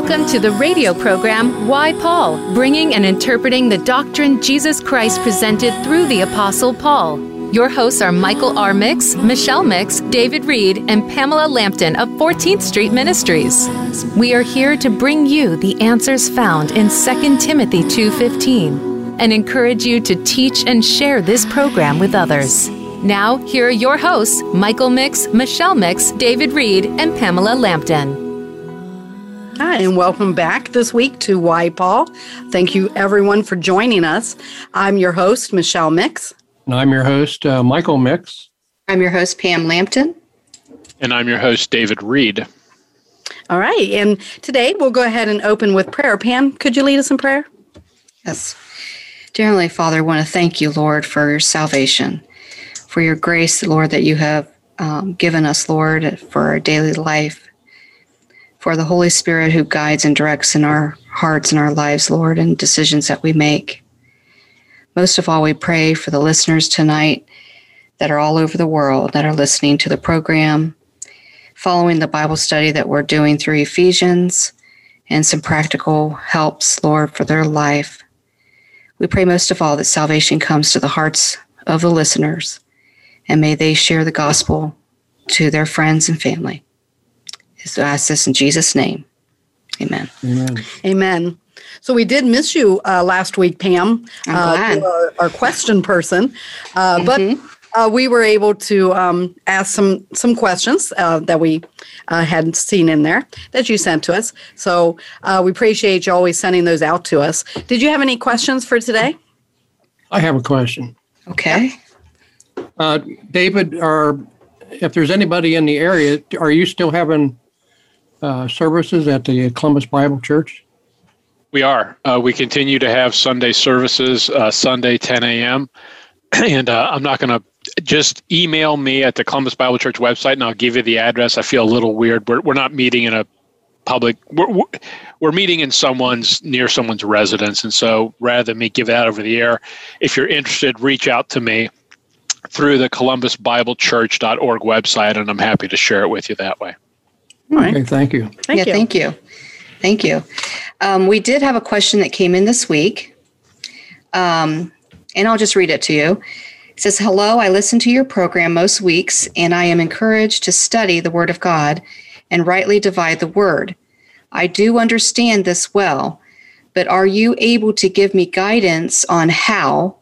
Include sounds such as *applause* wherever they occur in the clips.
Welcome to the radio program Why Paul, bringing and interpreting the doctrine Jesus Christ presented through the Apostle Paul. Your hosts are Michael R. Mix, Michelle Mix, David Reed, and Pamela Lampton of 14th Street Ministries. We are here to bring you the answers found in 2 Timothy 2:15 and encourage you to teach and share this program with others. Now, here are your hosts, Michael Mix, Michelle Mix, David Reed, and Pamela Lampton. Hi, and welcome back this week to Why Paul. Thank you, everyone, for joining us. I'm your host, Michelle Mix. And I'm your host, uh, Michael Mix. I'm your host, Pam Lampton. And I'm your host, David Reed. All right. And today we'll go ahead and open with prayer. Pam, could you lead us in prayer? Yes. Dear Heavenly Father, I want to thank you, Lord, for your salvation, for your grace, Lord, that you have um, given us, Lord, for our daily life for the Holy Spirit who guides and directs in our hearts and our lives, Lord, and decisions that we make. Most of all, we pray for the listeners tonight that are all over the world that are listening to the program, following the Bible study that we're doing through Ephesians, and some practical helps, Lord, for their life. We pray most of all that salvation comes to the hearts of the listeners, and may they share the gospel to their friends and family. So I ask this in Jesus' name. Amen. Amen. Amen. So we did miss you uh, last week, Pam, uh, our, our, question person, uh, mm-hmm. but uh, we were able to um, ask some some questions uh, that we uh, hadn't seen in there that you sent to us. So we appreciate you always sending those out to us. Did you have any questions for today? I have a question. Okay. David, or if there's anybody in the area, are you still having uh, services at the Columbus Bible Church? We are. Uh, we continue to have Sunday services, uh, Sunday 10 a.m. *clears throat* And uh, I'm not going to just email me at the Columbus Bible Church website and I'll give you the address. I feel a little weird. We're, we're not meeting in a public, we're, we're meeting in someone's, near someone's residence. And so rather than me give that over the air, if you're interested, reach out to me through the columbusbiblechurch.org website and I'm happy to share it with you that way. All right. Okay, thank you. Thank yeah, you. thank you. Thank you. Um, we did have a question that came in this week, um, and I'll just read it to you. It says, Hello, I listen to your program most weeks, and I am encouraged to study the Word of God and rightly divide the Word. I do understand this well, but are you able to give me guidance on how?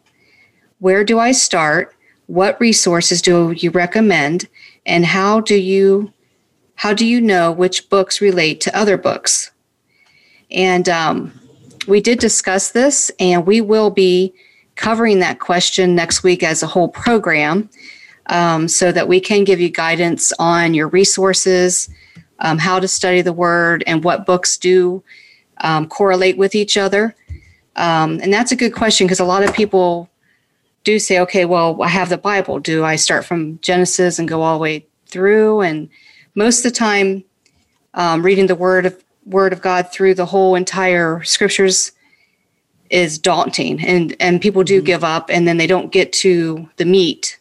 Where do I start? What resources do you recommend? And how do you how do you know which books relate to other books? And um, we did discuss this, and we will be covering that question next week as a whole program um, so that we can give you guidance on your resources, um, how to study the word, and what books do um, correlate with each other. Um, and that's a good question because a lot of people do say, okay, well, I have the Bible. Do I start from Genesis and go all the way through? And most of the time, um, reading the word of word of God through the whole entire scriptures is daunting, and and people do mm-hmm. give up, and then they don't get to the meat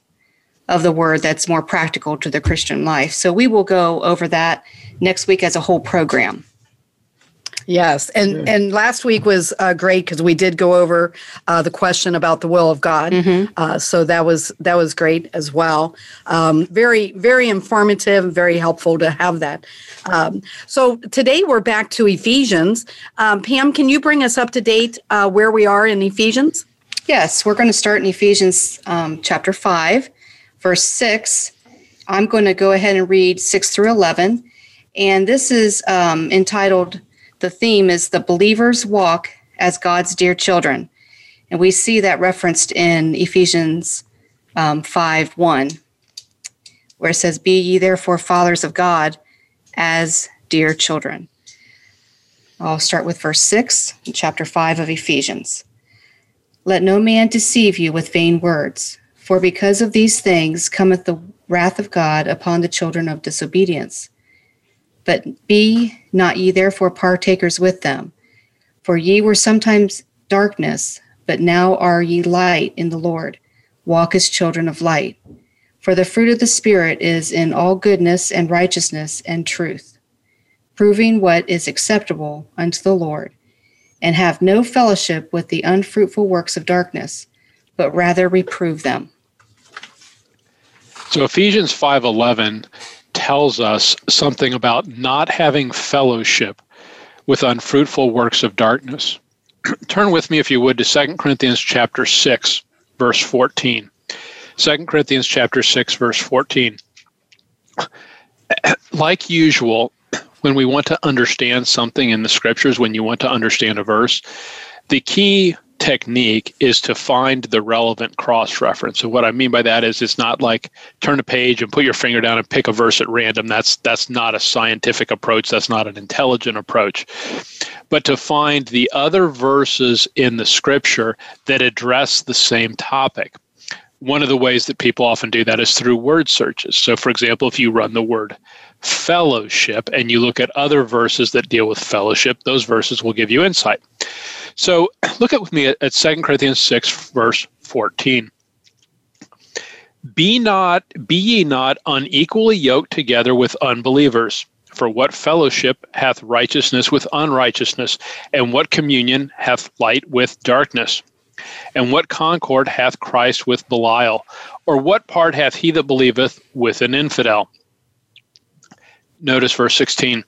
of the word that's more practical to the Christian life. So we will go over that next week as a whole program. Yes, and sure. and last week was uh, great because we did go over uh, the question about the will of God. Mm-hmm. Uh, so that was that was great as well. Um, very very informative, very helpful to have that. Um, so today we're back to Ephesians. Um, Pam, can you bring us up to date uh, where we are in Ephesians? Yes, we're going to start in Ephesians um, chapter five, verse six. I'm going to go ahead and read six through eleven, and this is um, entitled the theme is the believer's walk as God's dear children. And we see that referenced in Ephesians um, 5 1, where it says, Be ye therefore fathers of God as dear children. I'll start with verse 6 in chapter 5 of Ephesians. Let no man deceive you with vain words, for because of these things cometh the wrath of God upon the children of disobedience. But be not ye therefore partakers with them. For ye were sometimes darkness, but now are ye light in the Lord. Walk as children of light. For the fruit of the Spirit is in all goodness and righteousness and truth, proving what is acceptable unto the Lord, and have no fellowship with the unfruitful works of darkness, but rather reprove them. So Ephesians 5:11 tells us something about not having fellowship with unfruitful works of darkness. *clears throat* Turn with me if you would to 2 mm-hmm. Corinthians chapter 6 verse 14. 2 Corinthians chapter 6 verse 14. *clears throat* Like usual, when we want to understand something in the scriptures, when you want to understand a verse, the key technique is to find the relevant cross reference. And what I mean by that is it's not like turn a page and put your finger down and pick a verse at random. That's that's not a scientific approach. That's not an intelligent approach. But to find the other verses in the scripture that address the same topic. One of the ways that people often do that is through word searches. So for example, if you run the word fellowship and you look at other verses that deal with fellowship, those verses will give you insight. So *clears throat* look at with me at, at 2 Corinthians 6, verse 14. Be not be ye not unequally yoked together with unbelievers. For what fellowship hath righteousness with unrighteousness? And what communion hath light with darkness? And what concord hath Christ with Belial? Or what part hath he that believeth with an infidel? Notice verse 16.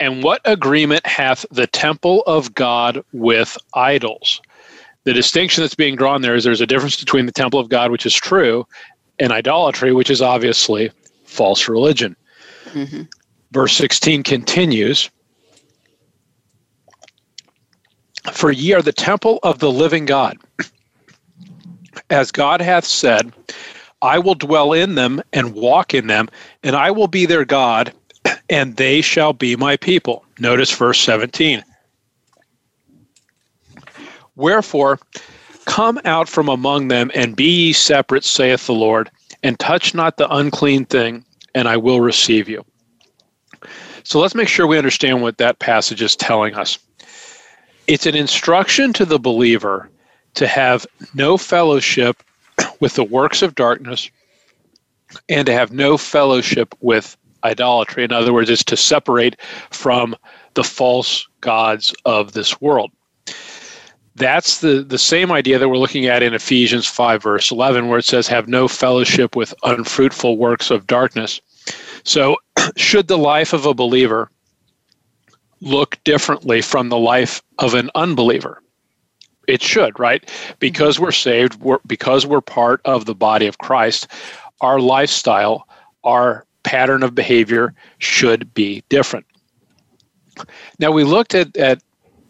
And what agreement hath the temple of God with idols? The distinction that's being drawn there is there's a difference between the temple of God, which is true, and idolatry, which is obviously false religion. Mm-hmm. Verse 16 continues For ye are the temple of the living God. As God hath said, I will dwell in them and walk in them, and I will be their God, and they shall be my people. Notice verse 17. Wherefore, come out from among them and be ye separate, saith the Lord, and touch not the unclean thing, and I will receive you. So let's make sure we understand what that passage is telling us. It's an instruction to the believer to have no fellowship *clears throat* with the works of darkness and to have no fellowship with idolatry. In other words, it's to separate from the false gods of this world. That's the, the same idea that we're looking at in Ephesians 5, verse 11, where it says, Have no fellowship with unfruitful works of darkness. So, *clears throat* should the life of a believer look differently from the life of an unbeliever? It should, right? Because we're saved, we're, because we're part of the body of Christ, our lifestyle, our pattern of behavior should be different. Now, we looked at, at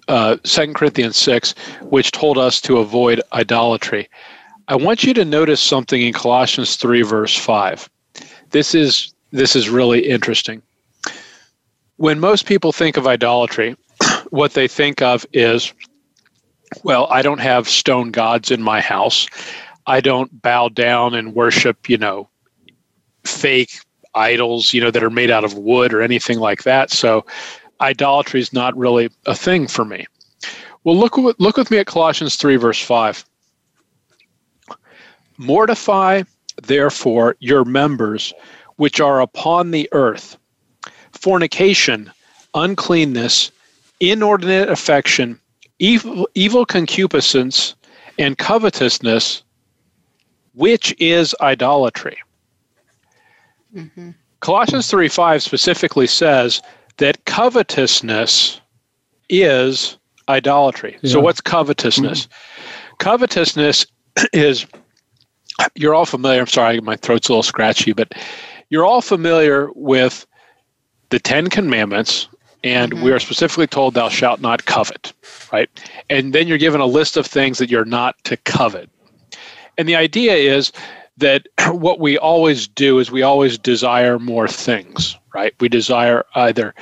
uh, 2 Corinthians 6, which told us to avoid idolatry. I want you to notice something in Colossians 3, verse 5. This is, this is really interesting. When most people think of idolatry, *clears throat* what they think of is, well, I don't have stone gods in my house. I don't bow down and worship, you know, fake idols, you know, that are made out of wood or anything like that. So idolatry is not really a thing for me. Well, look look with me at Colossians 3 verse 5. Mortify therefore your members which are upon the earth fornication, uncleanness, inordinate affection, evil, evil concupiscence, and covetousness, which is idolatry. Mm-hmm. Colossians 3 5 specifically says that covetousness is idolatry. Yeah. So, what's covetousness? Mm-hmm. Covetousness *clears throat* is, you're all familiar, I'm sorry, my throat's a little scratchy, but you're all familiar with the Ten Commandments, and mm-hmm. we are specifically told, Thou shalt not covet, right? And then you're given a list of things that you're not to covet. And the idea is that *clears throat* what we always do is we always desire more things, right? We desire either,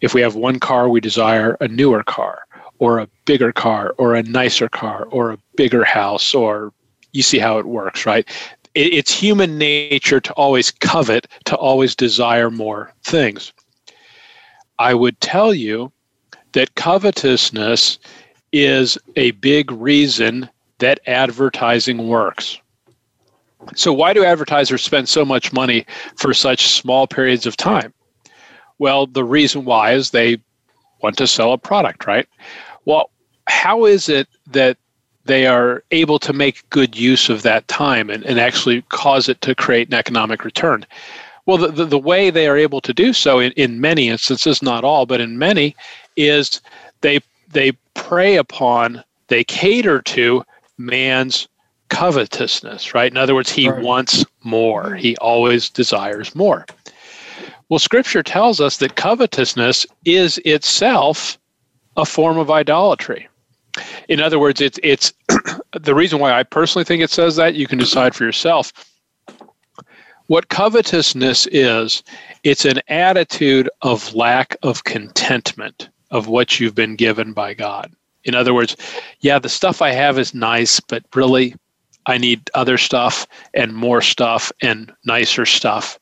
if we have one car, we desire a newer car or a bigger car or a nicer car or a bigger house or you see how it works, right? It's human nature to always covet, to always desire more things. I would tell you that covetousness is a big reason that advertising works so, why do advertisers spend so much money for such small periods of time? Well, the reason why is they want to sell a product, right? Well, how is it that they are able to make good use of that time and, and actually cause it to create an economic return? Well, the, the, the way they are able to do so in, in many instances, not all, but in many, is they they prey upon, they cater to man's covetousness, right? In other words, he right. wants more. He always desires more. Well, scripture tells us that covetousness is itself a form of idolatry. In other words, it's it's *clears throat* the reason why I personally think it says that, you can decide for yourself. What covetousness is, it's an attitude of lack of contentment of what you've been given by God. In other words, yeah, the stuff I have is nice, but really I need other stuff and more stuff and nicer stuff.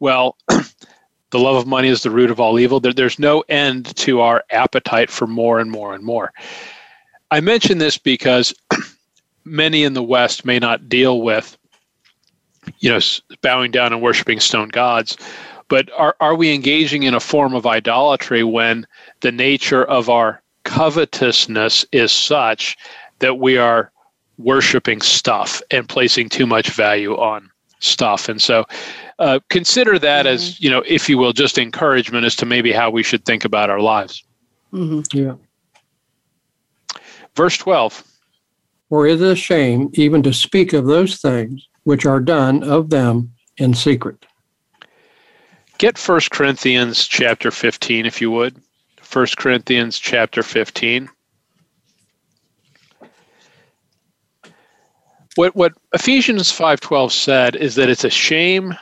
Well, *clears throat* the love of money is the root of all evil. There, there's no end to our appetite for more and more and more. I mention this because *clears throat* many in the West may not deal with, you know, bowing down and worshiping stone gods, but are, are we engaging in a form of idolatry when the nature of our covetousness is such that we are worshiping stuff and placing too much value on stuff. And so uh, consider that mm-hmm. as, you know, if you will, just encouragement as to maybe how we should think about our lives. Mm-hmm. Yeah. Verse 12. For it is a shame even to speak of those things which are done of them in secret. Get First Corinthians chapter 15, if you would. First Corinthians chapter 15. What what Ephesians 5:12 said is that it's a shame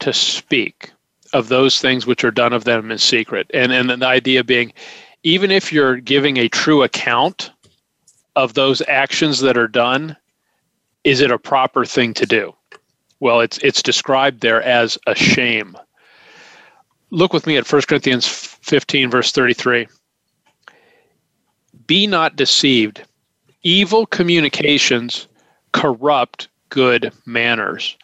to speak of those things which are done of them in secret. And and the idea being even if you're giving a true account of those actions that are done, is it a proper thing to do? Well, it's it's described there as a shame. Look with me at 1 Corinthians 15 verse 33. Be not deceived. Evil communications corrupt good manners.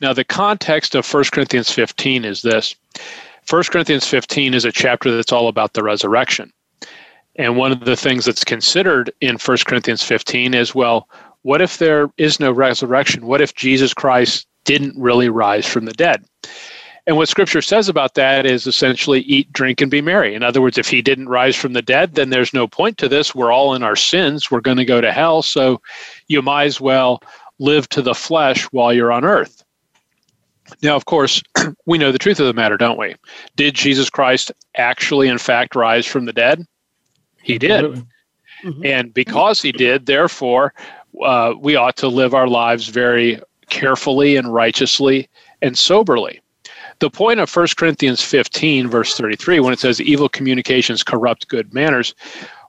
Now, the context of 1 Corinthians 15 is this 1 Corinthians 15 is a chapter that's all about the resurrection. And one of the things that's considered in 1 Corinthians 15 is well, what if there is no resurrection? What if Jesus Christ didn't really rise from the dead? And what scripture says about that is essentially eat, drink, and be merry. In other words, if he didn't rise from the dead, then there's no point to this. We're all in our sins. We're going to go to hell. So you might as well live to the flesh while you're on earth. Now, of course, *clears throat* we know the truth of the matter, don't we? Did Jesus Christ actually, in fact, rise from the dead? He did. Mm-hmm. And because he did, therefore, uh, we ought to live our lives very carefully and righteously and soberly the point of 1 Corinthians 15, verse 33, when it says evil communications corrupt good manners,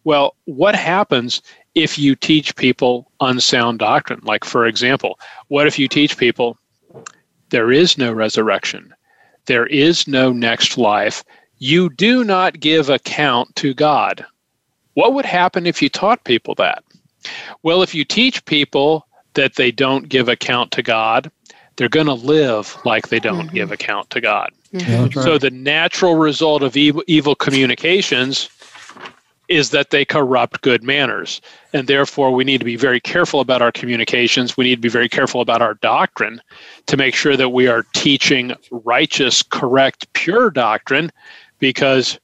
well, what happens if you teach people unsound doctrine? Like, for example, what if you teach people there is no resurrection, there is no next life, you do not give account to God? What would happen if you taught people that? Well, if you teach people that they don't give account to God, they're going to live like they don't mm-hmm. give account to God. Mm-hmm. So the natural result of evil, evil communications is that they corrupt good manners. And therefore, we need to be very careful about our communications. We need to be very careful about our doctrine to make sure that we are teaching righteous, correct, pure doctrine because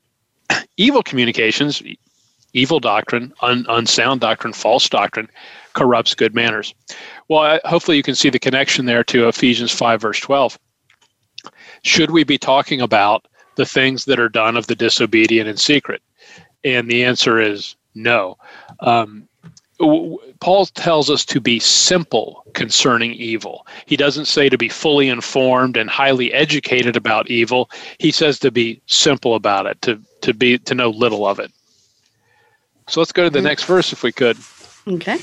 *clears throat* evil communications, evil doctrine, un, unsound doctrine, false doctrine corrupts good manners. Well, hopefully you can see the connection there to Ephesians 5, verse 12. Should we be talking about the things that are done of the disobedient in secret? And the answer is no. Um, Paul tells us to be simple concerning evil. He doesn't say to be fully informed and highly educated about evil. He says to be simple about it, to, to be to know little of it. So let's go to the mm. next verse if we could. Okay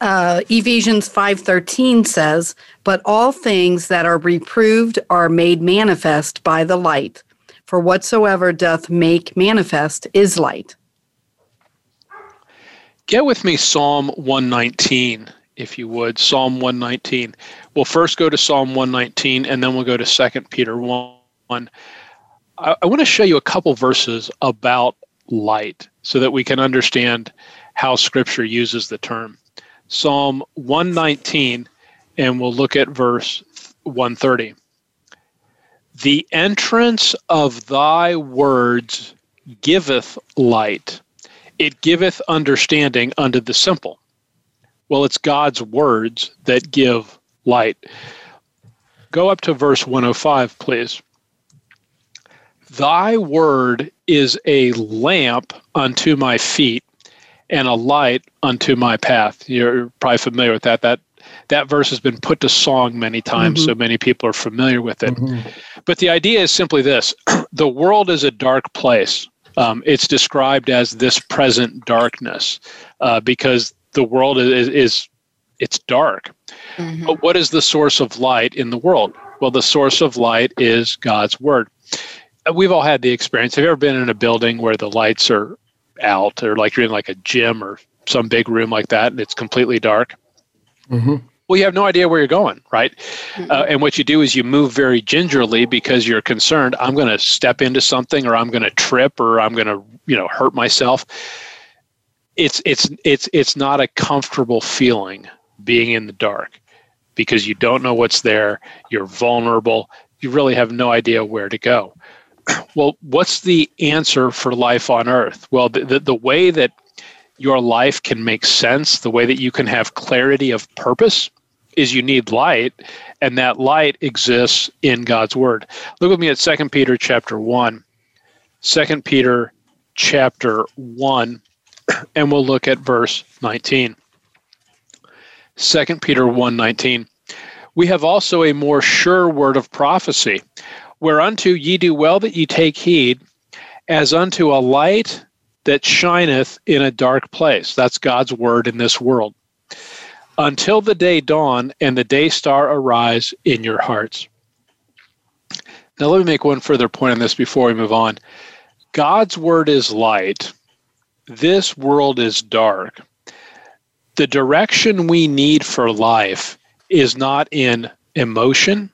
uh, Ephesians 5:13 says, "But all things that are reproved are made manifest by the light, for whatsoever doth make manifest is light." Get with me Psalm 119 if you would. Psalm 119. We'll first go to Psalm 119 and then we'll go to 2 Peter 1. I, I want to show you a couple verses about light so that we can understand how Scripture uses the term. Psalm 119, and we'll look at verse 130. The entrance of thy words giveth light, it giveth understanding unto the simple. Well, it's God's words that give light. Go up to verse 105, please. Thy word is a lamp unto my feet and a light unto my path. You're probably familiar with that. That that verse has been put to song many times, mm-hmm. so many people are familiar with it. Mm-hmm. But the idea is simply this *clears throat* the world is a dark place. Um, it's described as this present darkness uh, because the world is, is it's dark. Mm-hmm. But what is the source of light in the world? Well, the source of light is God's word. Uh, we've all had the experience. Have you ever been in a building where the lights are out, or like you're in like a gym or some big room like that, and it's completely dark? Mm-hmm. Well, you have no idea where you're going, right? Mm-hmm. Uh, and what you do is you move very gingerly because you're concerned. I'm going to step into something, or I'm going to trip, or I'm going to, you know, hurt myself. It's it's it's it's not a comfortable feeling being in the dark because you don't know what's there. You're vulnerable. You really have no idea where to go. Well, what's the answer for life on earth? Well, the, the, the way that your life can make sense, the way that you can have clarity of purpose, is you need light, and that light exists in God's word. Look with me at 2 Peter chapter 1. 2 Peter chapter 1, and we'll look at verse 19. 2 Peter 1:19. We have also a more sure word of prophecy, whereunto ye do well that ye take heed, as unto a light that shineth in a dark place. That's God's word in this world. Until the day dawn and the day star arise in your hearts. Now, let me make one further point on this before we move on. God's word is light. This world is dark the direction we need for life is not in emotion,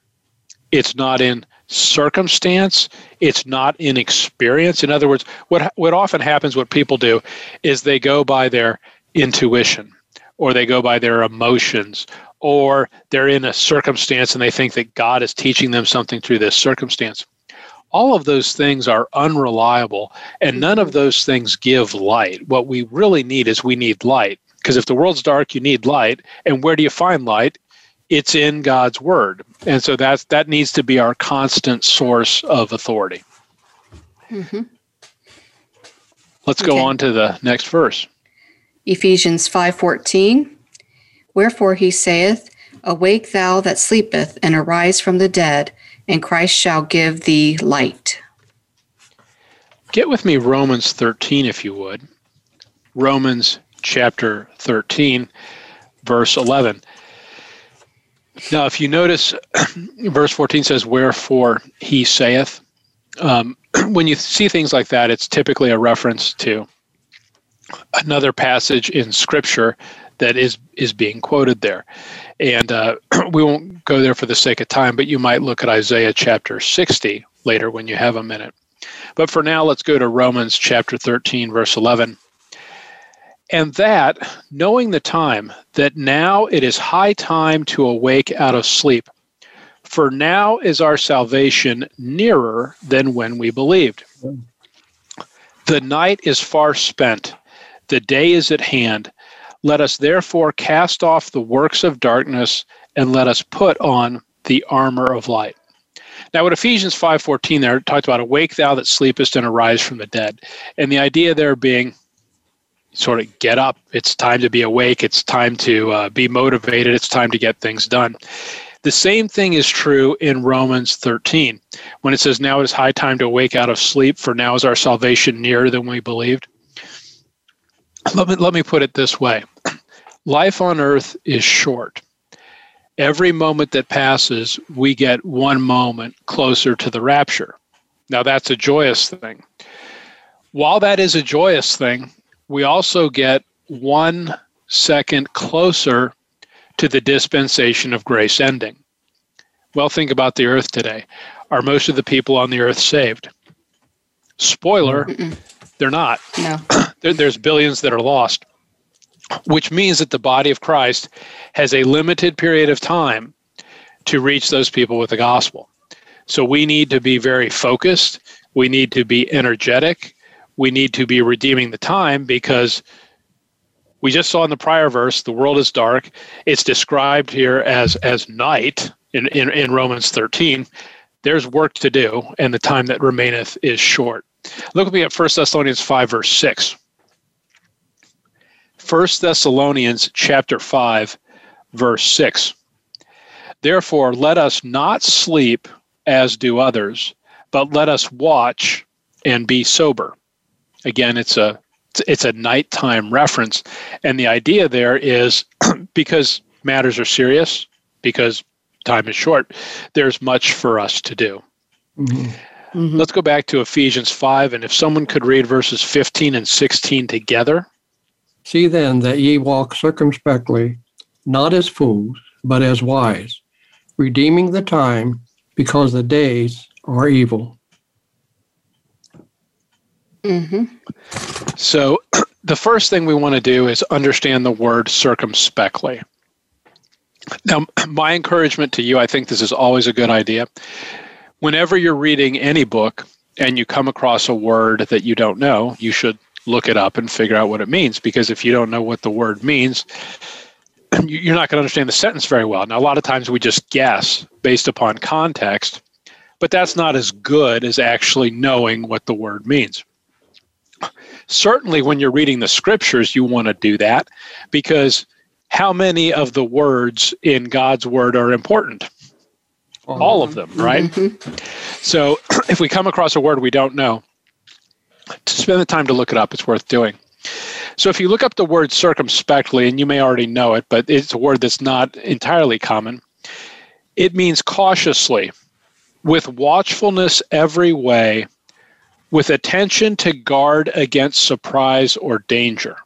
it's not in circumstance, it's not in experience. In other words, what what often happens what people do is they go by their intuition or they go by their emotions or they're in a circumstance and they think that God is teaching them something through this circumstance. All of those things are unreliable and none of mm-hmm. those things give light. What we really need is we need light. Because if the world's dark, you need light. And where do you find light? It's in God's word. And so that's that needs to be our constant source of authority. Mm-hmm. Let's okay. go on to the next verse. Ephesians 5:14 Wherefore he saith, Awake thou that sleepeth, and arise from the dead, and Christ shall give thee light. Get with me Romans 13 if you would. Romans chapter 13, verse 11. Now, if you notice, *clears throat* verse 14 says, Wherefore he saith. Um, *clears throat* when you see things like that, it's typically a reference to another passage in Scripture that is is being quoted there. And uh, *clears throat* we won't go there for the sake of time, but you might look at Isaiah chapter 60 later when you have a minute. But for now, let's go to Romans chapter 13, verse 11. And that, knowing the time, that now it is high time to awake out of sleep. For now is our salvation nearer than when we believed. The night is far spent, the day is at hand. Let us therefore cast off the works of darkness and let us put on the armor of light. Now, what Ephesians 5:14 there talks about awake thou that sleepest and arise from the dead. And the idea there being sort of get up. It's time to be awake. It's time to uh, be motivated. It's time to get things done. The same thing is true in Romans 13 when it says, Now it is high time to wake out of sleep, for now is our salvation nearer than we believed. Let me, let me put it this way life on earth is short. Every moment that passes, we get one moment closer to the rapture. Now, that's a joyous thing. While that is a joyous thing, we also get one second closer to the dispensation of grace ending. Well, think about the earth today. Are most of the people on the earth saved? Spoiler, Mm-mm. they're not. No. *clears throat* there's billions that are lost, which means that the body of Christ has a limited period of time to reach those people with the gospel. So we need to be very focused. We need to be energetic. We need to be redeeming the time because we just saw in the prior verse the world is dark. It's described here as as night in, in, in Romans 13. There's work to do, and the time that remaineth is short. Look with me at 1 Thessalonians 5, verse 6. 1 Thessalonians chapter 5, verse 6. Therefore, let us not sleep as do others, but let us watch and be sober. Again, it's a it's a nighttime reference, and the idea there is *clears throat* because matters are serious, because time is short, there's much for us to do. Mm-hmm. Mm-hmm. Let's go back to Ephesians 5, and if someone could read verses 15 and 16 together. See then that ye walk circumspectly, not as fools, but as wise, redeeming the time, because the days are evil. Mm-hmm. So, *clears throat* the first thing we want to do is understand the word circumspectly. Now, *clears throat* my encouragement to you, I think this is always a good idea. Whenever you're reading any book and you come across a word that you don't know, you should look it up and figure out what it means. Because if you don't know what the word means, *clears throat* you're not going to understand the sentence very well. Now, a lot of times we just guess based upon context, but that's not as good as actually knowing what the word means. Certainly, when you're reading the scriptures, you want to do that because how many of the words in God's word are important? All of them, right? Mm-hmm. So, *clears throat* if we come across a word we don't know, to spend the time to look it up, it's worth doing. So if you look up the word circumspectly, and you may already know it, but it's a word that's not entirely common, it means cautiously, with watchfulness every way, with attention to guard against surprise or danger.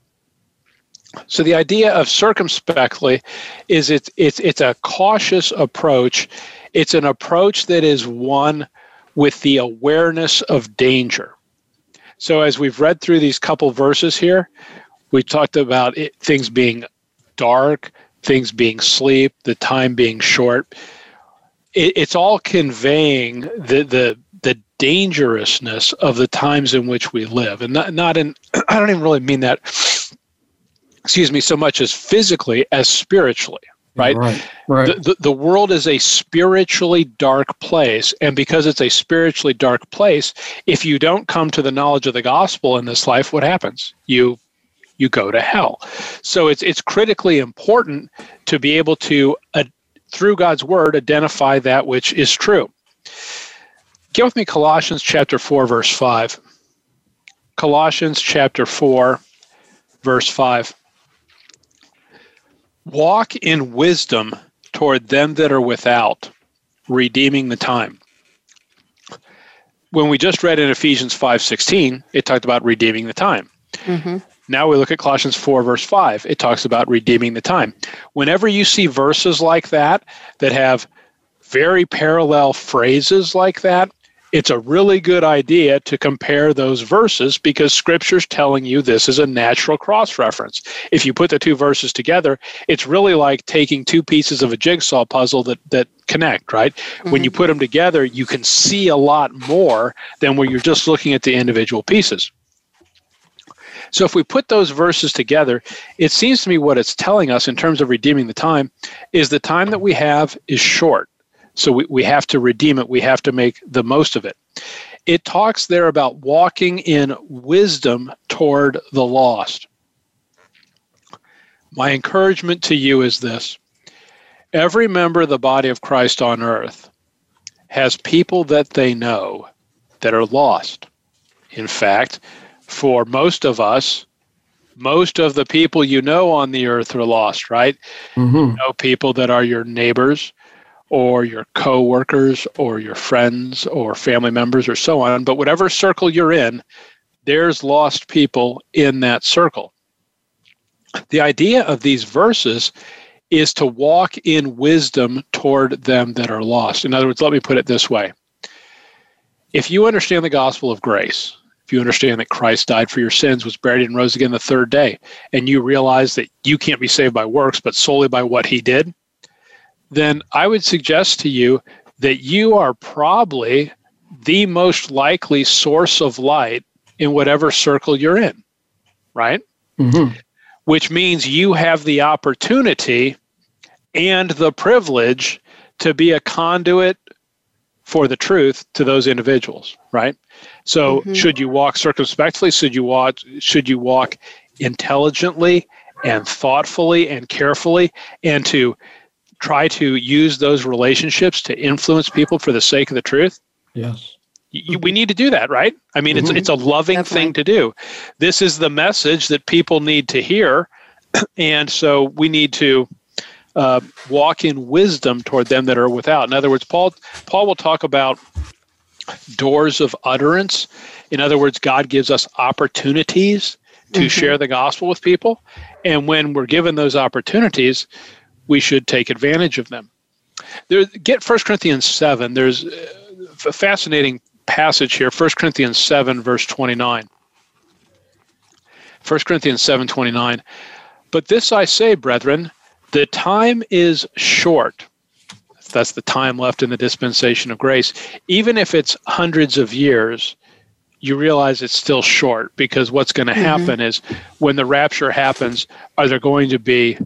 So the idea of circumspectly is it's it's it's a cautious approach. It's an approach that is one with the awareness of danger. So as we've read through these couple verses here, we talked about it, things being dark, things being sleep, the time being short. It, it's all conveying the the the dangerousness of the times in which we live, and not not in. *clears throat* I don't even really mean that. Excuse me, so much as physically as spiritually right? Right. right. The, the, the, world is a spiritually dark place. And because it's a spiritually dark place, if you don't come to the knowledge of the gospel in this life, what happens? You you go to hell. So it's it's critically important to be able to uh, through God's word identify that which is true. Get with me Colossians chapter 4 verse 5. Colossians chapter 4 verse 5. Walk in wisdom toward them that are without, redeeming the time. When we just read in Ephesians 5:16, it talked about redeeming the time. Mm-hmm. Now we look at Colossians 4, verse 5. It talks about redeeming the time. Whenever you see verses like that, that have very parallel phrases like that, it's a really good idea to compare those verses because scripture's telling you this is a natural cross reference. If you put the two verses together, it's really like taking two pieces of a jigsaw puzzle that, that connect, right? Mm-hmm. When you put them together, you can see a lot more than when you're just looking at the individual pieces. So if we put those verses together, it seems to me what it's telling us in terms of redeeming the time is the time that we have is short. So we, we have to redeem it. We have to make the most of it. It talks there about walking in wisdom toward the lost. My encouragement to you is this every member of the body of Christ on earth has people that they know that are lost. In fact, for most of us, most of the people you know on the earth are lost, right? Mm-hmm. You know people that are your neighbors or your coworkers or your friends or family members or so on, but whatever circle you're in, there's lost people in that circle. The idea of these verses is to walk in wisdom toward them that are lost. In other words, let me put it this way. If you understand the gospel of grace, if you understand that Christ died for your sins, was buried, and rose again the third day, and you realize that you can't be saved by works, but solely by what he did, then I would suggest to you that you are probably the most likely source of light in whatever circle you're in, right? Mm-hmm. Which means you have the opportunity and the privilege to be a conduit for the truth to those individuals, right? So, mm-hmm. should you walk circumspectly? Should you walk? Should you walk intelligently and thoughtfully and carefully, and to try to use those relationships to influence people for the sake of the truth? Yes. You, we need to do that, right? I mean, mm-hmm. it's it's a loving Definitely. thing to do. This is the message that people need to hear, *clears throat* and so we need to uh, walk in wisdom toward them that are without. In other words, Paul Paul will talk about doors of utterance. In other words, God gives us opportunities to mm-hmm. share the gospel with people, and when we're given those opportunities, we should take advantage of them. There, get 1 Corinthians 7. There's a fascinating passage here 1 corinthians 7 verse 29 1 corinthians 7 29 but this i say brethren the time is short that's the time left in the dispensation of grace even if it's hundreds of years you realize it's still short because what's going to mm-hmm. happen is when the rapture happens are there going to be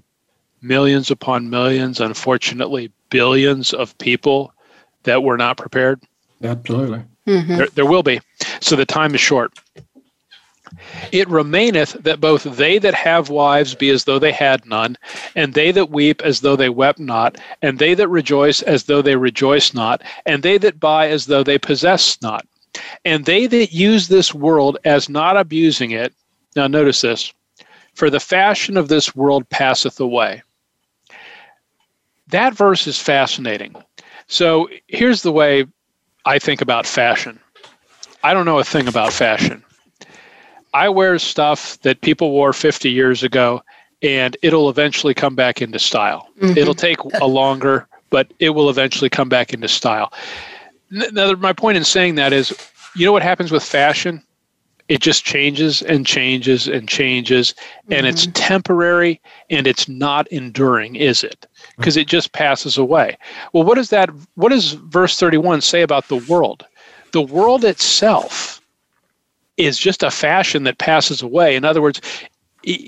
millions upon millions unfortunately billions of people that were not prepared absolutely Mm-hmm. There, there will be. So the time is short. It remaineth that both they that have wives be as though they had none, and they that weep as though they wept not, and they that rejoice as though they rejoice not, and they that buy as though they possess not, and they that use this world as not abusing it. Now, notice this for the fashion of this world passeth away. That verse is fascinating. So here's the way I think about fashion. I don't know a thing about fashion. I wear stuff that people wore 50 years ago, and it'll eventually come back into style. Mm-hmm. It'll take a longer, but it will eventually come back into style. Now, my point in saying that is, you know what happens with fashion? It just changes and changes and changes, and mm-hmm. it's temporary and it's not enduring, is it? because it just passes away. Well, what does that what does verse 31 say about the world? The world itself is just a fashion that passes away. In other words,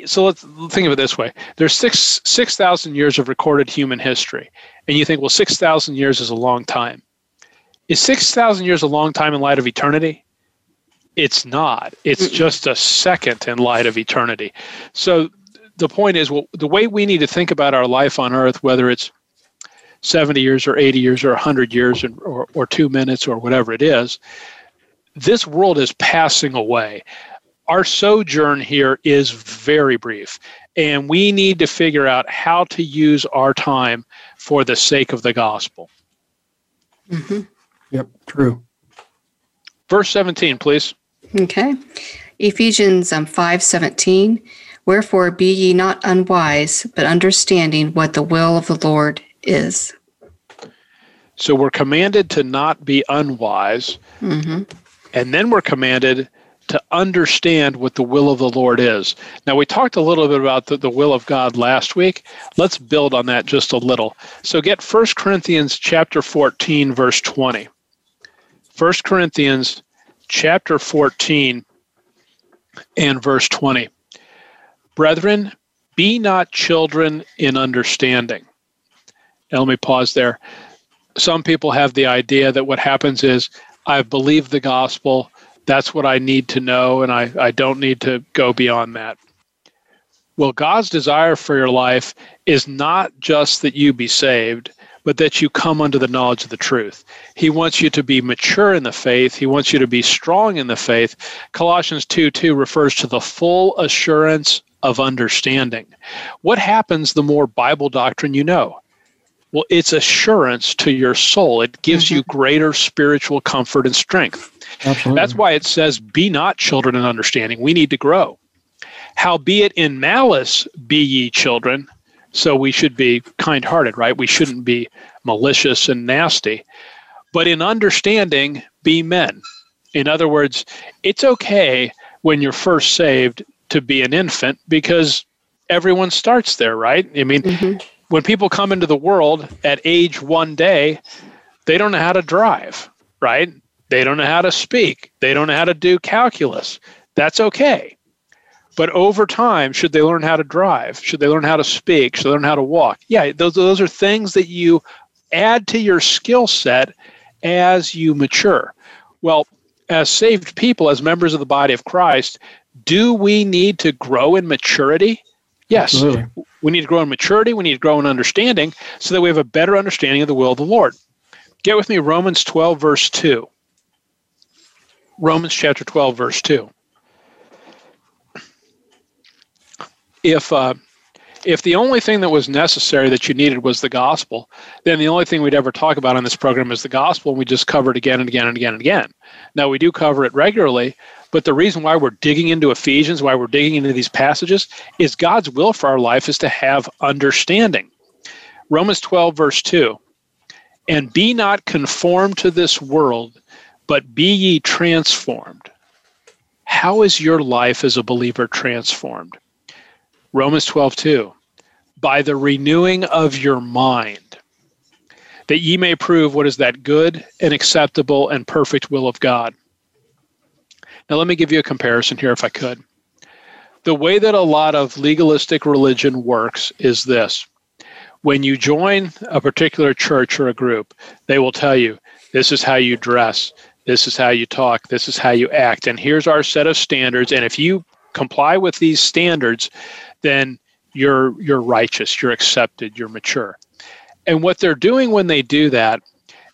so let's think of it this way. There's six six thousand years of recorded human history. And you think, well, six thousand years is a long time. Is six thousand years a long time in light of eternity? It's not. It's just a second in light of eternity. So the point is, well, the way we need to think about our life on earth, whether it's 70 years or 80 years or 100 years or, or two minutes or whatever it is, this world is passing away. Our sojourn here is very brief, and we need to figure out how to use our time for the sake of the gospel. Mm-hmm. Yep, true. Verse 17, please. Okay. Ephesians um, 5 17. Wherefore be ye not unwise, but understanding what the will of the Lord is. So we're commanded to not be unwise. Mm-hmm. And then we're commanded to understand what the will of the Lord is. Now, we talked a little bit about the, the will of God last week. Let's build on that just a little. So get 1 Corinthians chapter 14, verse 20. 1 Corinthians chapter 14 and verse 20. Brethren, be not children in understanding. Now, let me pause there. Some people have the idea that what happens is I've believed the gospel, that's what I need to know, and I, I don't need to go beyond that. Well, God's desire for your life is not just that you be saved, but that you come under the knowledge of the truth. He wants you to be mature in the faith. He wants you to be strong in the faith. Colossians 2 2 refers to the full assurance of understanding. What happens the more Bible doctrine you know? Well, it's assurance to your soul. It gives mm-hmm. you greater spiritual comfort and strength. Absolutely. That's why it says, Be not children in understanding. We need to grow. Howbeit in malice be ye children. So we should be kind hearted, right? We shouldn't be malicious and nasty. But in understanding, be men. In other words, it's okay when you're first saved to be an infant because everyone starts there, right? I mean, mm-hmm. when people come into the world at age one day, they don't know how to drive, right? They don't know how to speak. They don't know how to do calculus. That's okay. But over time, should they learn how to drive? Should they learn how to speak? Should they learn how to walk? Yeah, those, those are things that you add to your skill set as you mature. Well, as saved people, as members of the body of Christ, do we need to grow in maturity? Yes. Absolutely. We need to grow in maturity. We need to grow in understanding so that we have a better understanding of the will of the Lord. Get with me, Romans 12, verse 2. Romans chapter 12, verse 2. If uh, if the only thing that was necessary that you needed was the gospel, then the only thing we'd ever talk about on this program is the gospel, and we just cover it again and again and again and again. Now we do cover it regularly, but the reason why we're digging into Ephesians, why we're digging into these passages, is God's will for our life is to have understanding. Romans 12, verse 2 And be not conformed to this world, but be ye transformed. How is your life as a believer transformed? Romans 12, 2. By the renewing of your mind, that ye may prove what is that good and acceptable and perfect will of God. Now, let me give you a comparison here, if I could. The way that a lot of legalistic religion works is this when you join a particular church or a group, they will tell you this is how you dress, this is how you talk, this is how you act, and here's our set of standards. And if you comply with these standards, then you're you're righteous, you're accepted, you're mature. And what they're doing when they do that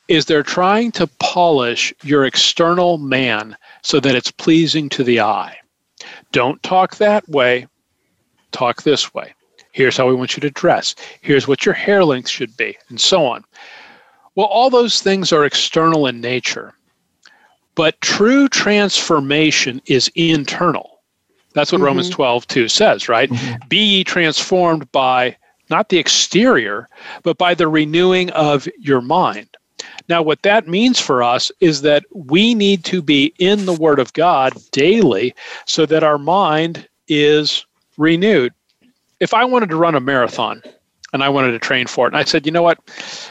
is they're trying to polish your external man so that it's pleasing to the eye. Don't talk that way, talk this way. Here's how we want you to dress. Here's what your hair length should be, and so on. Well, all those things are external in nature, but true transformation is internal. That's what mm-hmm. Romans 12, 2 says, right? Mm-hmm. Be ye transformed by not the exterior, but by the renewing of your mind. Now, what that means for us is that we need to be in the Word of God daily so that our mind is renewed. If I wanted to run a marathon and I wanted to train for it, and I said, you know what,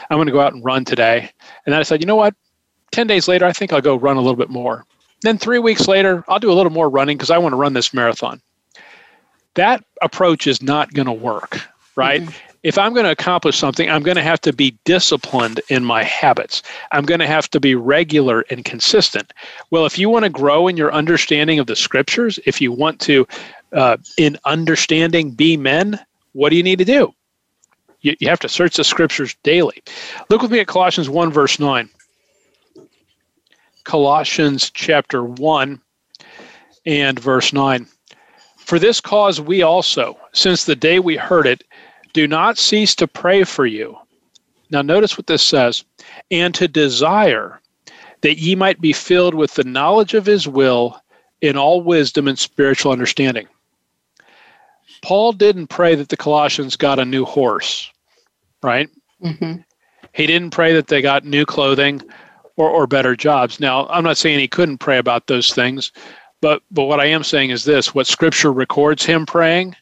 I'm going to go out and run today. And then I said, you know what, 10 days later, I think I'll go run a little bit more. Then three weeks later, I'll do a little more running because I want to run this marathon. That approach is not going to work, right? Mm-hmm. If I'm going to accomplish something, I'm going to have to be disciplined in my habits. I'm going to have to be regular and consistent. Well, if you want to grow in your understanding of the scriptures, if you want to, uh, in understanding, be men, what do you need to do? You, you have to search the scriptures daily. Look with me at Colossians 1, verse 9. Colossians chapter 1 and verse 9. For this cause we also, since the day we heard it, do not cease to pray for you. Now, notice what this says and to desire that ye might be filled with the knowledge of his will in all wisdom and spiritual understanding. Paul didn't pray that the Colossians got a new horse, right? Mm-hmm. He didn't pray that they got new clothing or, or better jobs. Now, I'm not saying he couldn't pray about those things, but but what I am saying is this: what Scripture records him praying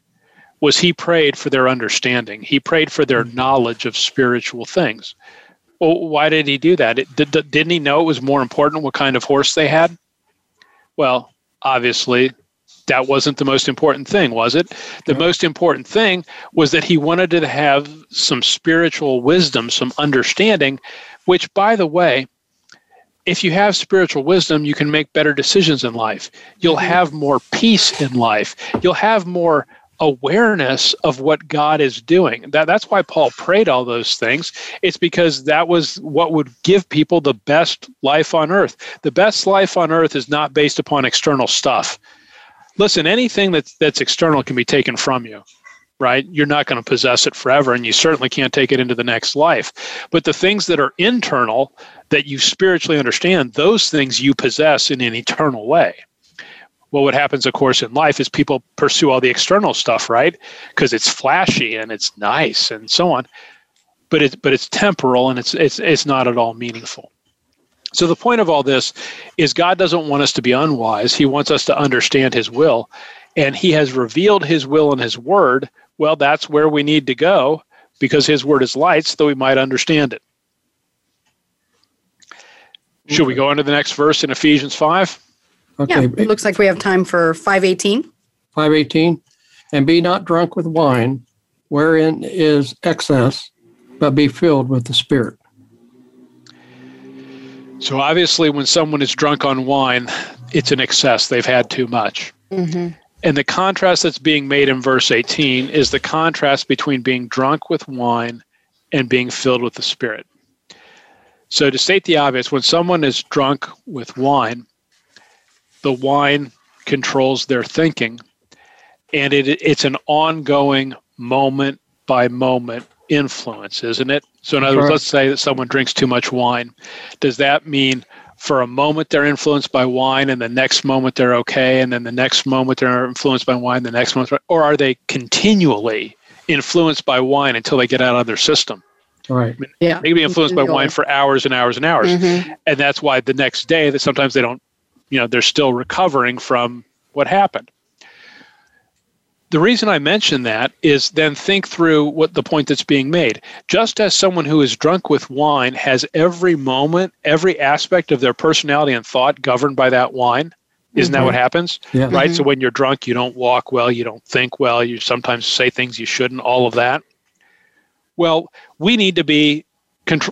was he prayed for their understanding. He prayed for their knowledge of spiritual things. Well, why did he do that? It, did, didn't he know it was more important what kind of horse they had? Well, obviously, that wasn't the most important thing, was it? The most important thing was that he wanted to have some spiritual wisdom, some understanding, which, by the way, if you have spiritual wisdom, you can make better decisions in life. You'll mm-hmm. have more peace in life. You'll have more awareness of what God is doing. That, that's why Paul prayed all those things. It's because that was what would give people the best life on earth. The best life on earth is not based upon external stuff. Listen, anything that's, that's external can be taken from you right? You're not going to possess it forever, and you certainly can't take it into the next life. But the things that are internal, that you spiritually understand, those things you possess in an eternal way. Well, what happens, of course, in life is people pursue all the external stuff, right? Because it's flashy and it's nice and so on. But it's but it's temporal and it's it's it's not at all meaningful. So, the point of all this is God doesn't want us to be unwise. He wants us to understand His will. And He has revealed His will and His Word. Well, that's where we need to go because His Word is light so that we might understand it. Should we go on to the next verse in Ephesians 5? Okay. Yeah, it looks like we have time for 518. 518. And be not drunk with wine, wherein is excess, but be filled with the Spirit. So obviously, when someone is drunk on wine, it's an excess. They've had too much. Mm-hmm. And the contrast that's being made in verse 18 is the contrast between being drunk with wine and being filled with the Spirit. So, to state the obvious, when someone is drunk with wine, the wine controls their thinking, and it, it's an ongoing moment by moment influence, isn't it? So, in other words, let's say that someone drinks too much wine. Does that mean for a moment they're influenced by wine, and the next moment they're okay, and then the next moment they're influenced by wine, the next moment, or are they continually influenced by wine until they get out of their system? Right. I mean, yeah. They can be influenced by wine for hours and hours and hours, mm-hmm. and that's why the next day that sometimes they don't, you know, they're still recovering from what happened the reason I mention that is then think through what the point that's being made. Just as someone who is drunk with wine has every moment, every aspect of their personality and thought governed by that wine, isn't mm-hmm. that what happens? Yeah. Right? Mm-hmm. So when you're drunk, you don't walk well, you don't think well, you sometimes say things you shouldn't, all of that. Well, we need to be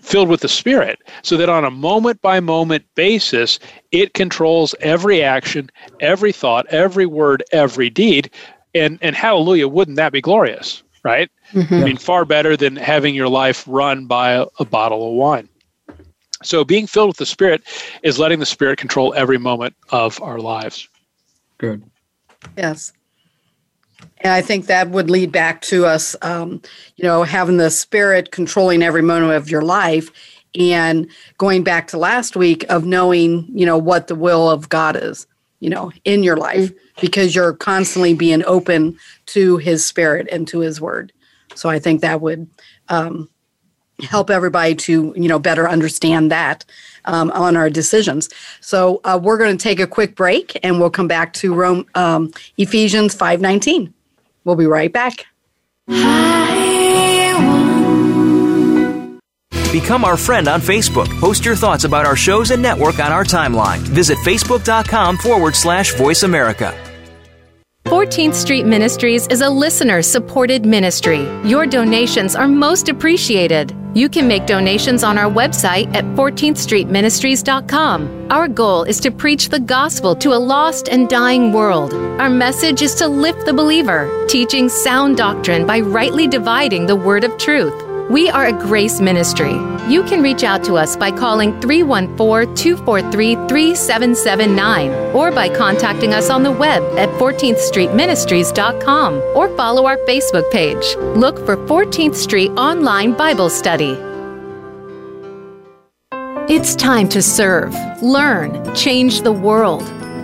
filled with the Spirit so that on a moment by moment basis, it controls every action, every thought, every word, every deed and and hallelujah wouldn't that be glorious right? Mm-hmm. i mean far better than having your life run by a, a bottle of wine. So being filled with the spirit is letting the spirit control every moment of our lives. Good. Yes. And I think that would lead back to us, um, you know, having the spirit controlling every moment of your life and going back to last week of knowing, you know, what the will of God is, you know, in your life. Mm-hmm because you're constantly being open to his spirit and to his word. So I think that would um, help everybody to you know better understand that um, on our decisions. So uh, we're going to take a quick break and we'll come back to Rome um, Ephesians five nineteen. We'll be right back. Become our friend on Facebook. Post your thoughts about our shows and network on our timeline. Visit facebook.com forward slash voice America. 14th Street Ministries is a listener supported ministry. Your donations are most appreciated. You can make donations on our website at 14thstreetministries.com. Our goal is to preach the gospel to a lost and dying world. Our message is to lift the believer, teaching sound doctrine by rightly dividing the word of truth. We are a grace ministry. You can reach out to us by calling 314 243 3779 or by contacting us on the web at 14thstreetministries.com or follow our Facebook page. Look for 14th Street Online Bible Study. It's time to serve, learn, change the world.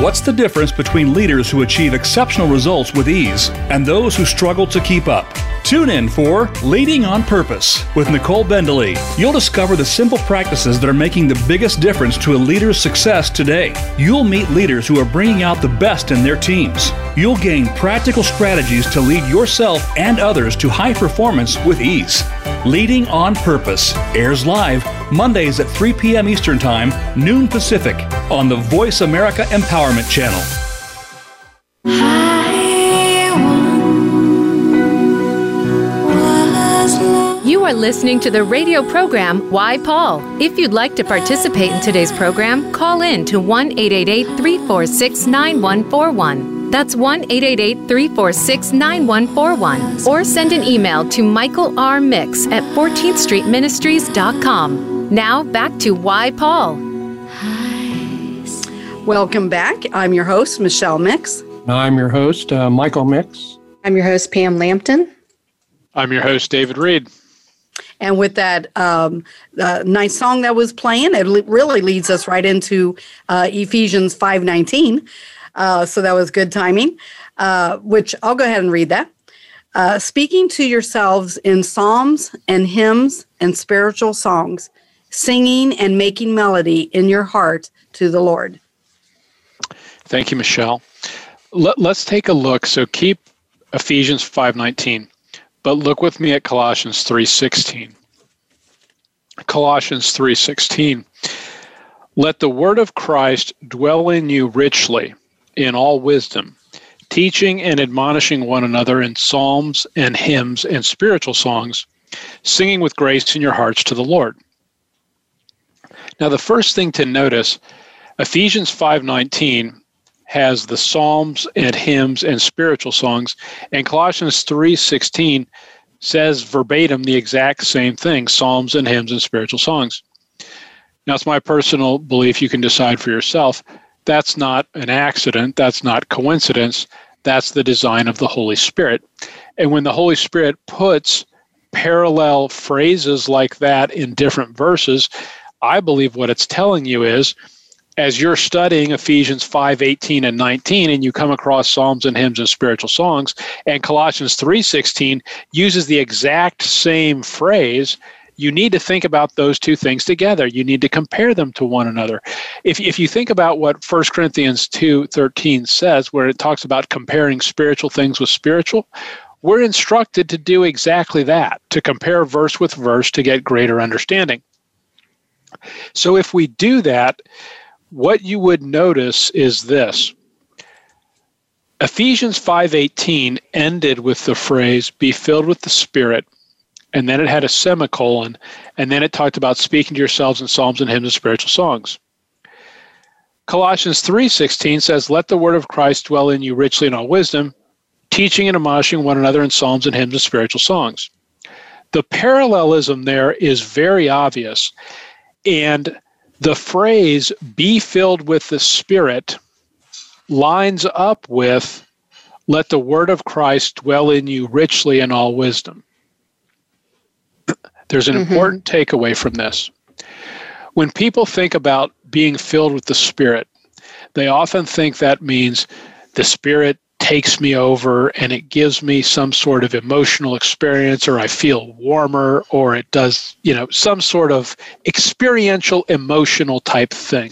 What's the difference between leaders who achieve exceptional results with ease and those who struggle to keep up? Tune in for Leading on Purpose with Nicole Bendaly. You'll discover the simple practices that are making the biggest difference to a leader's success today. You'll meet leaders who are bringing out the best in their teams. You'll gain practical strategies to lead yourself and others to high performance with ease. Leading on Purpose airs live Mondays at 3 p.m. Eastern Time, noon Pacific, on the Voice America Empowerment Channel. You are listening to the radio program Why Paul. If you'd like to participate in today's program, call in to 1 888 346 9141. That's 1 888 346 9141. Or send an email to Michael R. Mix at 14thstreetministries.com. Now back to Why Paul. Hi. Welcome back. I'm your host, Michelle Mix. I'm your host, uh, Michael Mix. I'm your host, Pam Lampton. I'm your host, David Reed. And with that um, uh, nice song that was playing, it really leads us right into uh, Ephesians 5.19. Uh, so that was good timing, uh, which I'll go ahead and read that. Uh, speaking to yourselves in psalms and hymns and spiritual songs, singing and making melody in your heart to the Lord. Thank you, Michelle. Let, us take a look. So keep Ephesians 5:19, but look with me at Colossians 3:16. Colossians 3:16. Let the word of Christ dwell in you richly in all wisdom, teaching and admonishing one another in psalms and hymns and spiritual songs, singing with grace in your hearts to the Lord. Now the first thing to notice, Ephesians 5:19 has the psalms and hymns and spiritual songs. And colossians 3.16 says verbatim the exact same thing psalms and hymns and spiritual songs. Now it's my personal belief you can decide for yourself. That's not an accident. That's not coincidence. That's the design of the holy spirit. And when the holy spirit puts parallel phrases like that in different verses i believe what it's telling you is as you're studying Ephesians 5, 18, and 19, and you come across Psalms and hymns and spiritual songs, and Colossians 3, 16 uses the exact same phrase, you need to think about those two things together. You need to compare them to one another. If, if you think about what 1 Corinthians 2, 13 says, where it talks about comparing spiritual things with spiritual, we're instructed to do exactly that, to compare verse with verse to get greater understanding. So if we do that, what you would notice is this Ephesians 5:18 ended with the phrase be filled with the spirit and then it had a semicolon and then it talked about speaking to yourselves in psalms and hymns and spiritual songs. Colossians 3:16 says let the word of Christ dwell in you richly in all wisdom teaching and admonishing one another in psalms and hymns and spiritual songs. The parallelism there is very obvious and the phrase be filled with the Spirit lines up with let the word of Christ dwell in you richly in all wisdom. There's an mm-hmm. important takeaway from this. When people think about being filled with the Spirit, they often think that means the Spirit takes me over and it gives me some sort of emotional experience or I feel warmer or it does, you know, some sort of experiential emotional type thing.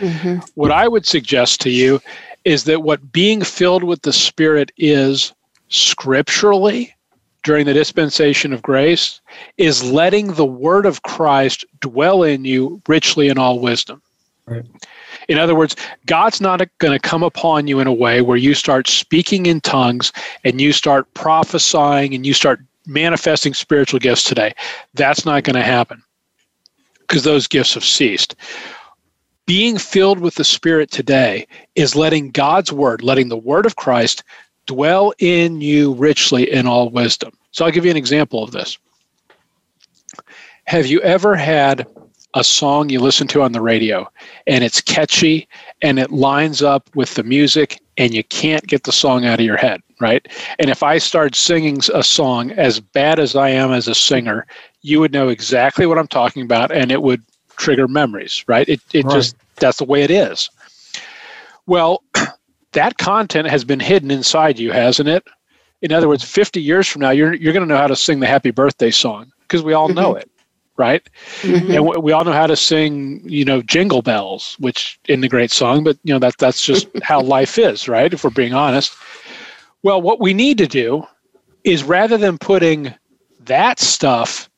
Mm-hmm. What I would suggest to you is that what being filled with the Spirit is scripturally during the dispensation of grace is letting the word of Christ dwell in you richly in all wisdom. Right. In other words, God's not going to come upon you in a way where you start speaking in tongues and you start prophesying and you start manifesting spiritual gifts today. That's not going to happen because those gifts have ceased. Being filled with the Spirit today is letting God's word, letting the word of Christ dwell in you richly in all wisdom. So I'll give you an example of this. Have you ever had a song you listen to on the radio and it's catchy and it lines up with the music and you can't get the song out of your head, right? And if I start singing a song as bad as I am as a singer, you would know exactly what I'm talking about and it would trigger memories, right? It, it right. just, that's the way it is. Well, *clears throat* that content has been hidden inside you, hasn't it? In other words, 50 years from now, you're, you're going to know how to sing the happy birthday song because we all mm-hmm. know it right? Mm-hmm. And we all know how to sing, you know, jingle bells, which in the great song, but you know that that's just *laughs* how life is, right? If we're being honest. Well, what we need to do is rather than putting that stuff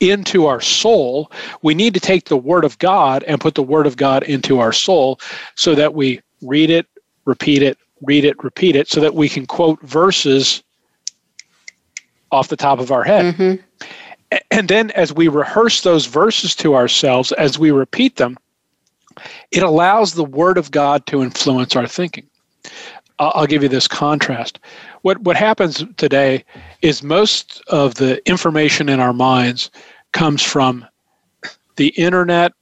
into our soul, we need to take the word of God and put the word of God into our soul so that we read it, repeat it, read it, repeat it, so that we can quote verses off the top of our head. Mm-hmm and then as we rehearse those verses to ourselves, as we repeat them, it allows the Word of God to influence our thinking. I'll give you this contrast. What what happens today is most of the information in our minds comes from the internet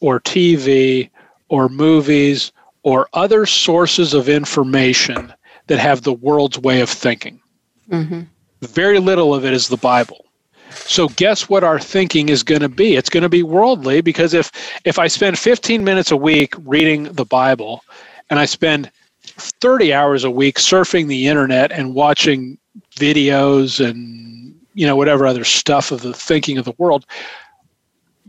or TV or movies or other sources of information that have the world's way of thinking. Mm-hmm. Very little of it is the Bible. So guess what our thinking is going to be? It's going to be worldly because if if I spend 15 minutes a week reading the Bible and I spend 30 hours a week surfing the internet and watching videos and you know whatever other stuff of the thinking of the world,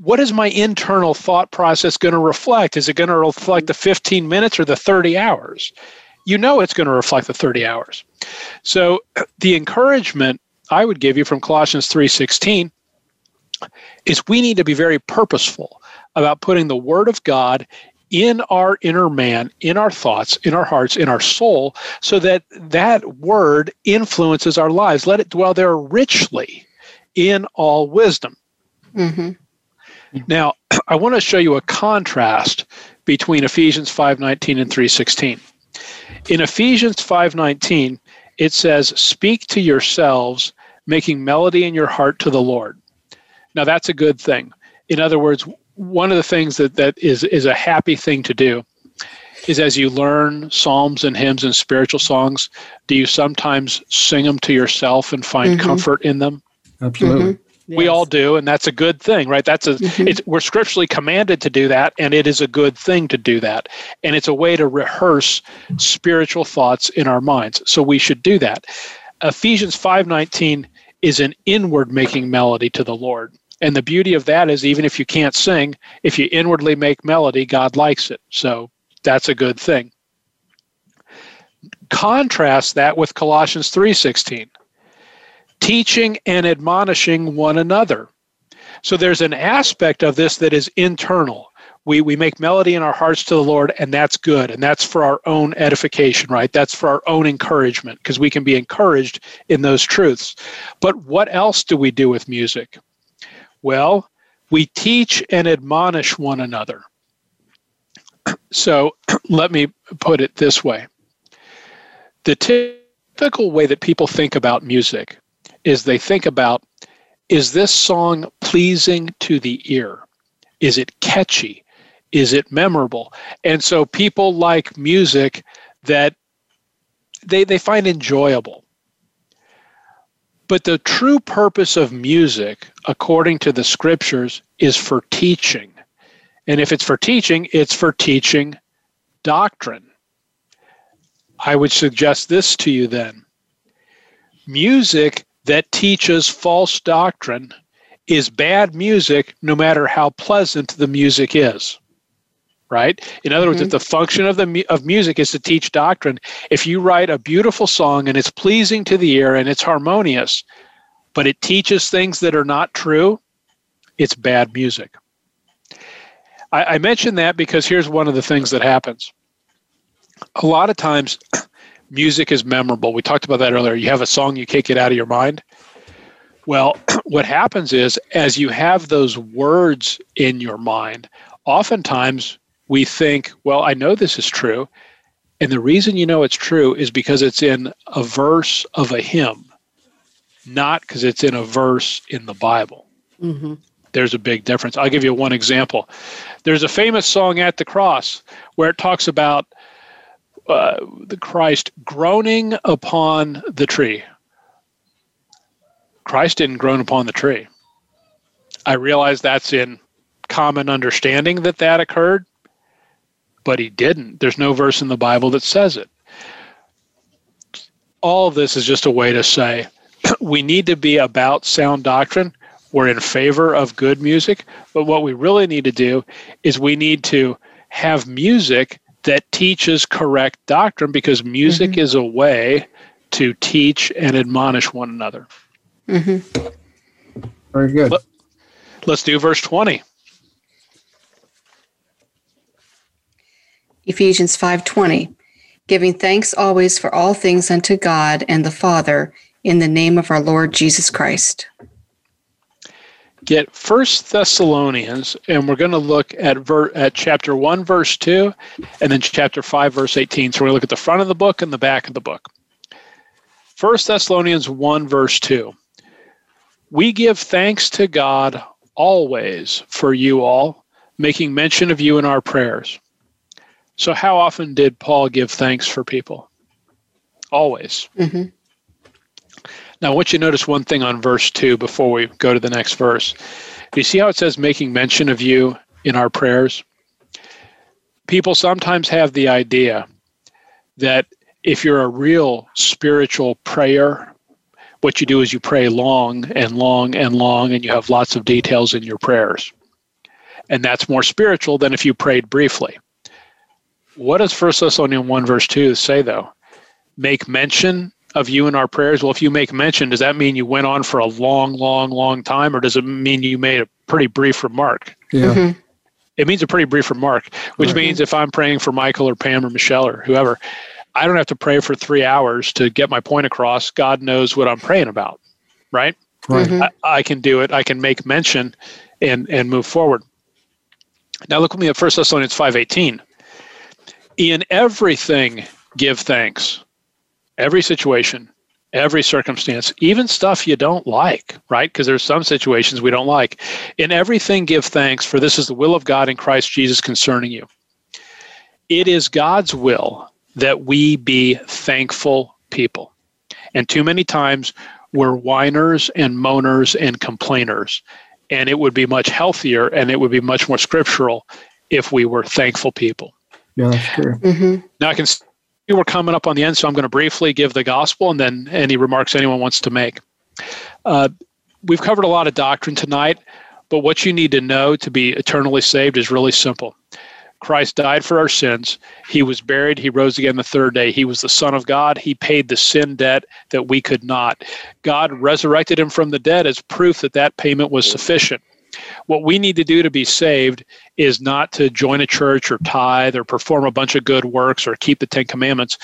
what is my internal thought process going to reflect? Is it going to reflect the 15 minutes or the 30 hours? You know it's going to reflect the 30 hours. So *clears throat* the encouragement I would give you from Colossians 3:16 is we need to be very purposeful about putting the word of God in our inner man, in our thoughts, in our hearts, in our soul, so that that word influences our lives. Let it dwell there richly in all wisdom. Mm-hmm. Now, *clears throat* I want to show you a contrast between Ephesians 5:19 and 3:16. In Ephesians 5:19, it says, "Speak to yourselves, making melody in your heart to the Lord." Now, that's a good thing. In other words, one of the things that, that is, is a happy thing to do is as you learn psalms and hymns and spiritual songs, do you sometimes sing them to yourself and find mm-hmm. comfort in them? Absolutely. Mm-hmm. Yes. We all do, and that's a good thing, right? That's a mm-hmm. it's, we're scripturally commanded to do that, and it is a good thing to do that, and it's a way to rehearse spiritual thoughts in our minds. So we should do that. Ephesians five nineteen is an inward making melody to the Lord, and the beauty of that is even if you can't sing, if you inwardly make melody, God likes it. So that's a good thing. Contrast that with Colossians three sixteen teaching and admonishing one another. So there's an aspect of this that is internal. We, we make melody in our hearts to the Lord, and that's good. And that's for our own edification, right? That's for our own encouragement, because we can be encouraged in those truths. But what else do we do with music? Well, we teach and admonish one another. *clears throat* So *clears throat* let me put it this way the typical way that people think about music is they think about is this song pleasing to the ear? Is it catchy? Is it memorable? And so people like music that they, they find enjoyable. But the true purpose of music, according to the scriptures, is for teaching. And if it's for teaching, it's for teaching doctrine. I would suggest this to you then. Music that teaches false doctrine is bad music no matter how pleasant the music is right in other mm-hmm. words if mm-hmm. the function of the of music is to teach doctrine if you write a beautiful song and it's pleasing to the ear and it's harmonious but it teaches things that are not true it's bad music I, I mention that because here's one of the things that happens a lot of times *clears throat* music is memorable. We talked about that earlier. You have a song, you can't get out of your mind. Well, *clears throat* what happens is as you have those words in your mind, oftentimes we think, well, I know this is true. And the reason you know it's true is because it's in a verse of a hymn, not because it's in a verse in the Bible. Mm-hmm. There's a big difference. I'll give you one example. There's a famous song at the cross where it talks about uh, the Christ groaning upon the tree. Christ didn't groan upon the tree. I realize that's in common understanding that that occurred, but he didn't. There's no verse in the Bible that says it. All of this is just a way to say *clears throat* we need to be about sound doctrine. We're in favor of good music, but what we really need to do is we need to have music that teaches correct doctrine because music mm-hmm. is a way to teach and admonish one another. Mm-hmm. Very good. Let, let's do verse 20. Ephesians 5:20 Giving thanks always for all things unto God and the Father in the name of our Lord Jesus Christ get First Thessalonians, and we're going to look at ver- at chapter one, verse two, and then chapter five, verse eighteen. So we're going to look at the front of the book and the back of the book. First Thessalonians one, verse two. We give thanks to God always for you all, making mention of you in our prayers. So, how often did Paul give thanks for people? Always. Mm-hmm. Now, I want you to notice one thing on verse 2 before we go to the next verse. Do you see how it says making mention of you in our prayers? People sometimes have the idea that if you're a real spiritual prayer, what you do is you pray long and long and long, and you have lots of details in your prayers. And that's more spiritual than if you prayed briefly. What does 1 Thessalonians 1 verse 2 say though? Make mention of you in our prayers. Well, if you make mention, does that mean you went on for a long, long, long time, or does it mean you made a pretty brief remark? Yeah. Mm-hmm. It means a pretty brief remark, which right. means if I'm praying for Michael or Pam or Michelle or whoever, I don't have to pray for three hours to get my point across. God knows what I'm praying about, right? Right. Mm-hmm. I, I, can do it. I can make mention and and move forward. Now look with me at 1 Thessalonians 5.18. In everything give thanks. Every situation, every circumstance, even stuff you don't like, right? Because there's some situations we don't like. In everything give thanks, for this is the will of God in Christ Jesus concerning you. It is God's will that we be thankful people. And too many times we're whiners and moaners and complainers. And it would be much healthier and it would be much more scriptural if we were thankful people. Yeah, that's true. Mm-hmm. Now I can see we're coming up on the end, so I'm going to briefly give the gospel and then any remarks anyone wants to make. Uh, we've covered a lot of doctrine tonight, but what you need to know to be eternally saved is really simple. Christ died for our sins. He was buried. He rose again the third day. He was the Son of God. He paid the sin debt that we could not. God resurrected him from the dead as proof that that payment was sufficient. What we need to do to be saved is not to join a church or tithe or perform a bunch of good works or keep the Ten Commandments.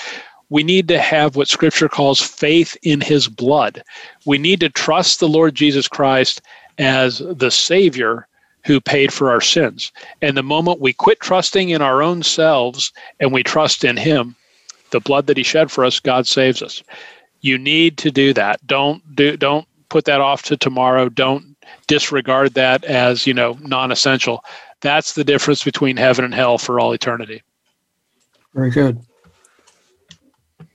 We need to have what Scripture calls faith in his blood. We need to trust the Lord Jesus Christ as the Savior who paid for our sins. And the moment we quit trusting in our own selves and we trust in Him, the blood that He shed for us, God saves us. You need to do that. Don't do don't put that off to tomorrow. Don't disregard that as, you know, non-essential. That's the difference between heaven and hell for all eternity. Very good.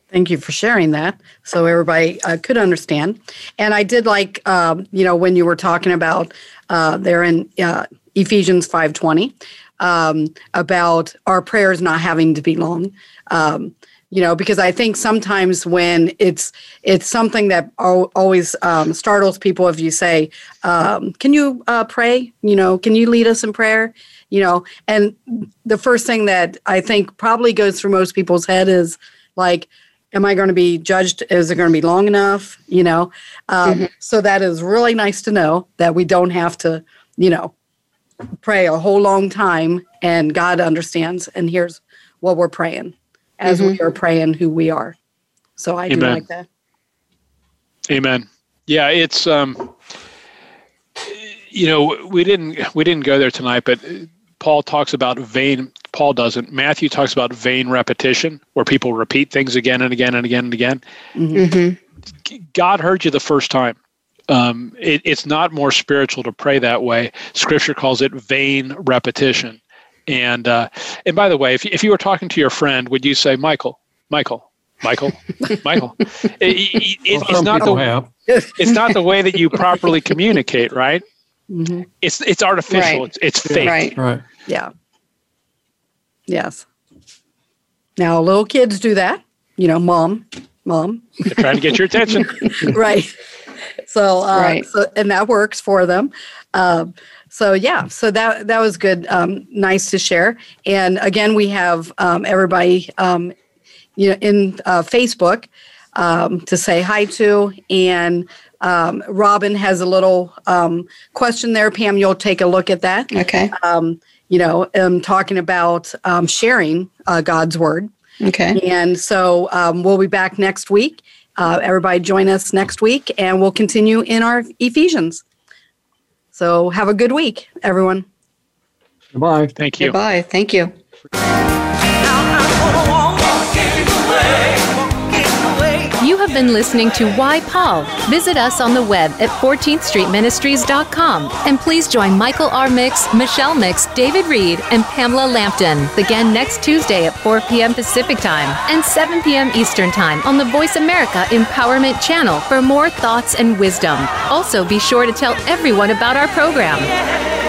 Thank you for sharing that so everybody uh, could understand. And I did like, um, you know, when you were talking about uh, there in uh, Ephesians 5.20 um, about our prayers not having to be long. Um, you know, because I think sometimes when it's it's something that always um, startles people if you say, um, "Can you uh, pray?" You know, "Can you lead us in prayer?" You know, and the first thing that I think probably goes through most people's head is like, am I going to be judged? Is it going to be long enough? You know, um, mm-hmm. so that is really nice to know that we don't have to, you know, pray a whole long time, and God understands and hears what we're praying as mm-hmm. we are praying who we are. So I Amen. do like that. Amen. Yeah, it's um, you know, we didn't we didn't go there tonight, but Paul talks about vain Paul doesn't. Matthew talks about vain repetition, where people repeat things again and again and again and again. Mm-hmm. God heard you the first time. Um, it, it's not more spiritual to pray that way. Scripture calls it vain repetition. And uh, and by the way, if if you were talking to your friend, would you say, Michael, Michael, Michael, *laughs* Michael? It, it, it, it's not the have. it's not the way that you properly communicate, right? Mm-hmm. It's it's artificial. Right. It's, it's fake. Right. Right. Yeah. Yes. Now, little kids do that. You know, mom, mom. They're trying to get your attention. *laughs* right. So, uh, right. So, and that works for them. Um, so yeah, so that that was good. Um, nice to share. And again, we have um, everybody, um, you know, in uh, Facebook um, to say hi to, and um, Robin has a little um, question there. Pam, you'll take a look at that. Okay. Um, you know, um, talking about um, sharing uh, God's word. Okay. And so um, we'll be back next week. Uh, everybody join us next week and we'll continue in our Ephesians. So have a good week, everyone. Goodbye. Thank you. Goodbye. Thank you. Been listening to Why Paul. Visit us on the web at 14thstreetministries.com. And please join Michael R. Mix, Michelle Mix, David Reed, and Pamela Lampton again next Tuesday at 4 p.m. Pacific Time and 7 p.m. Eastern Time on the Voice America Empowerment Channel for more thoughts and wisdom. Also, be sure to tell everyone about our program.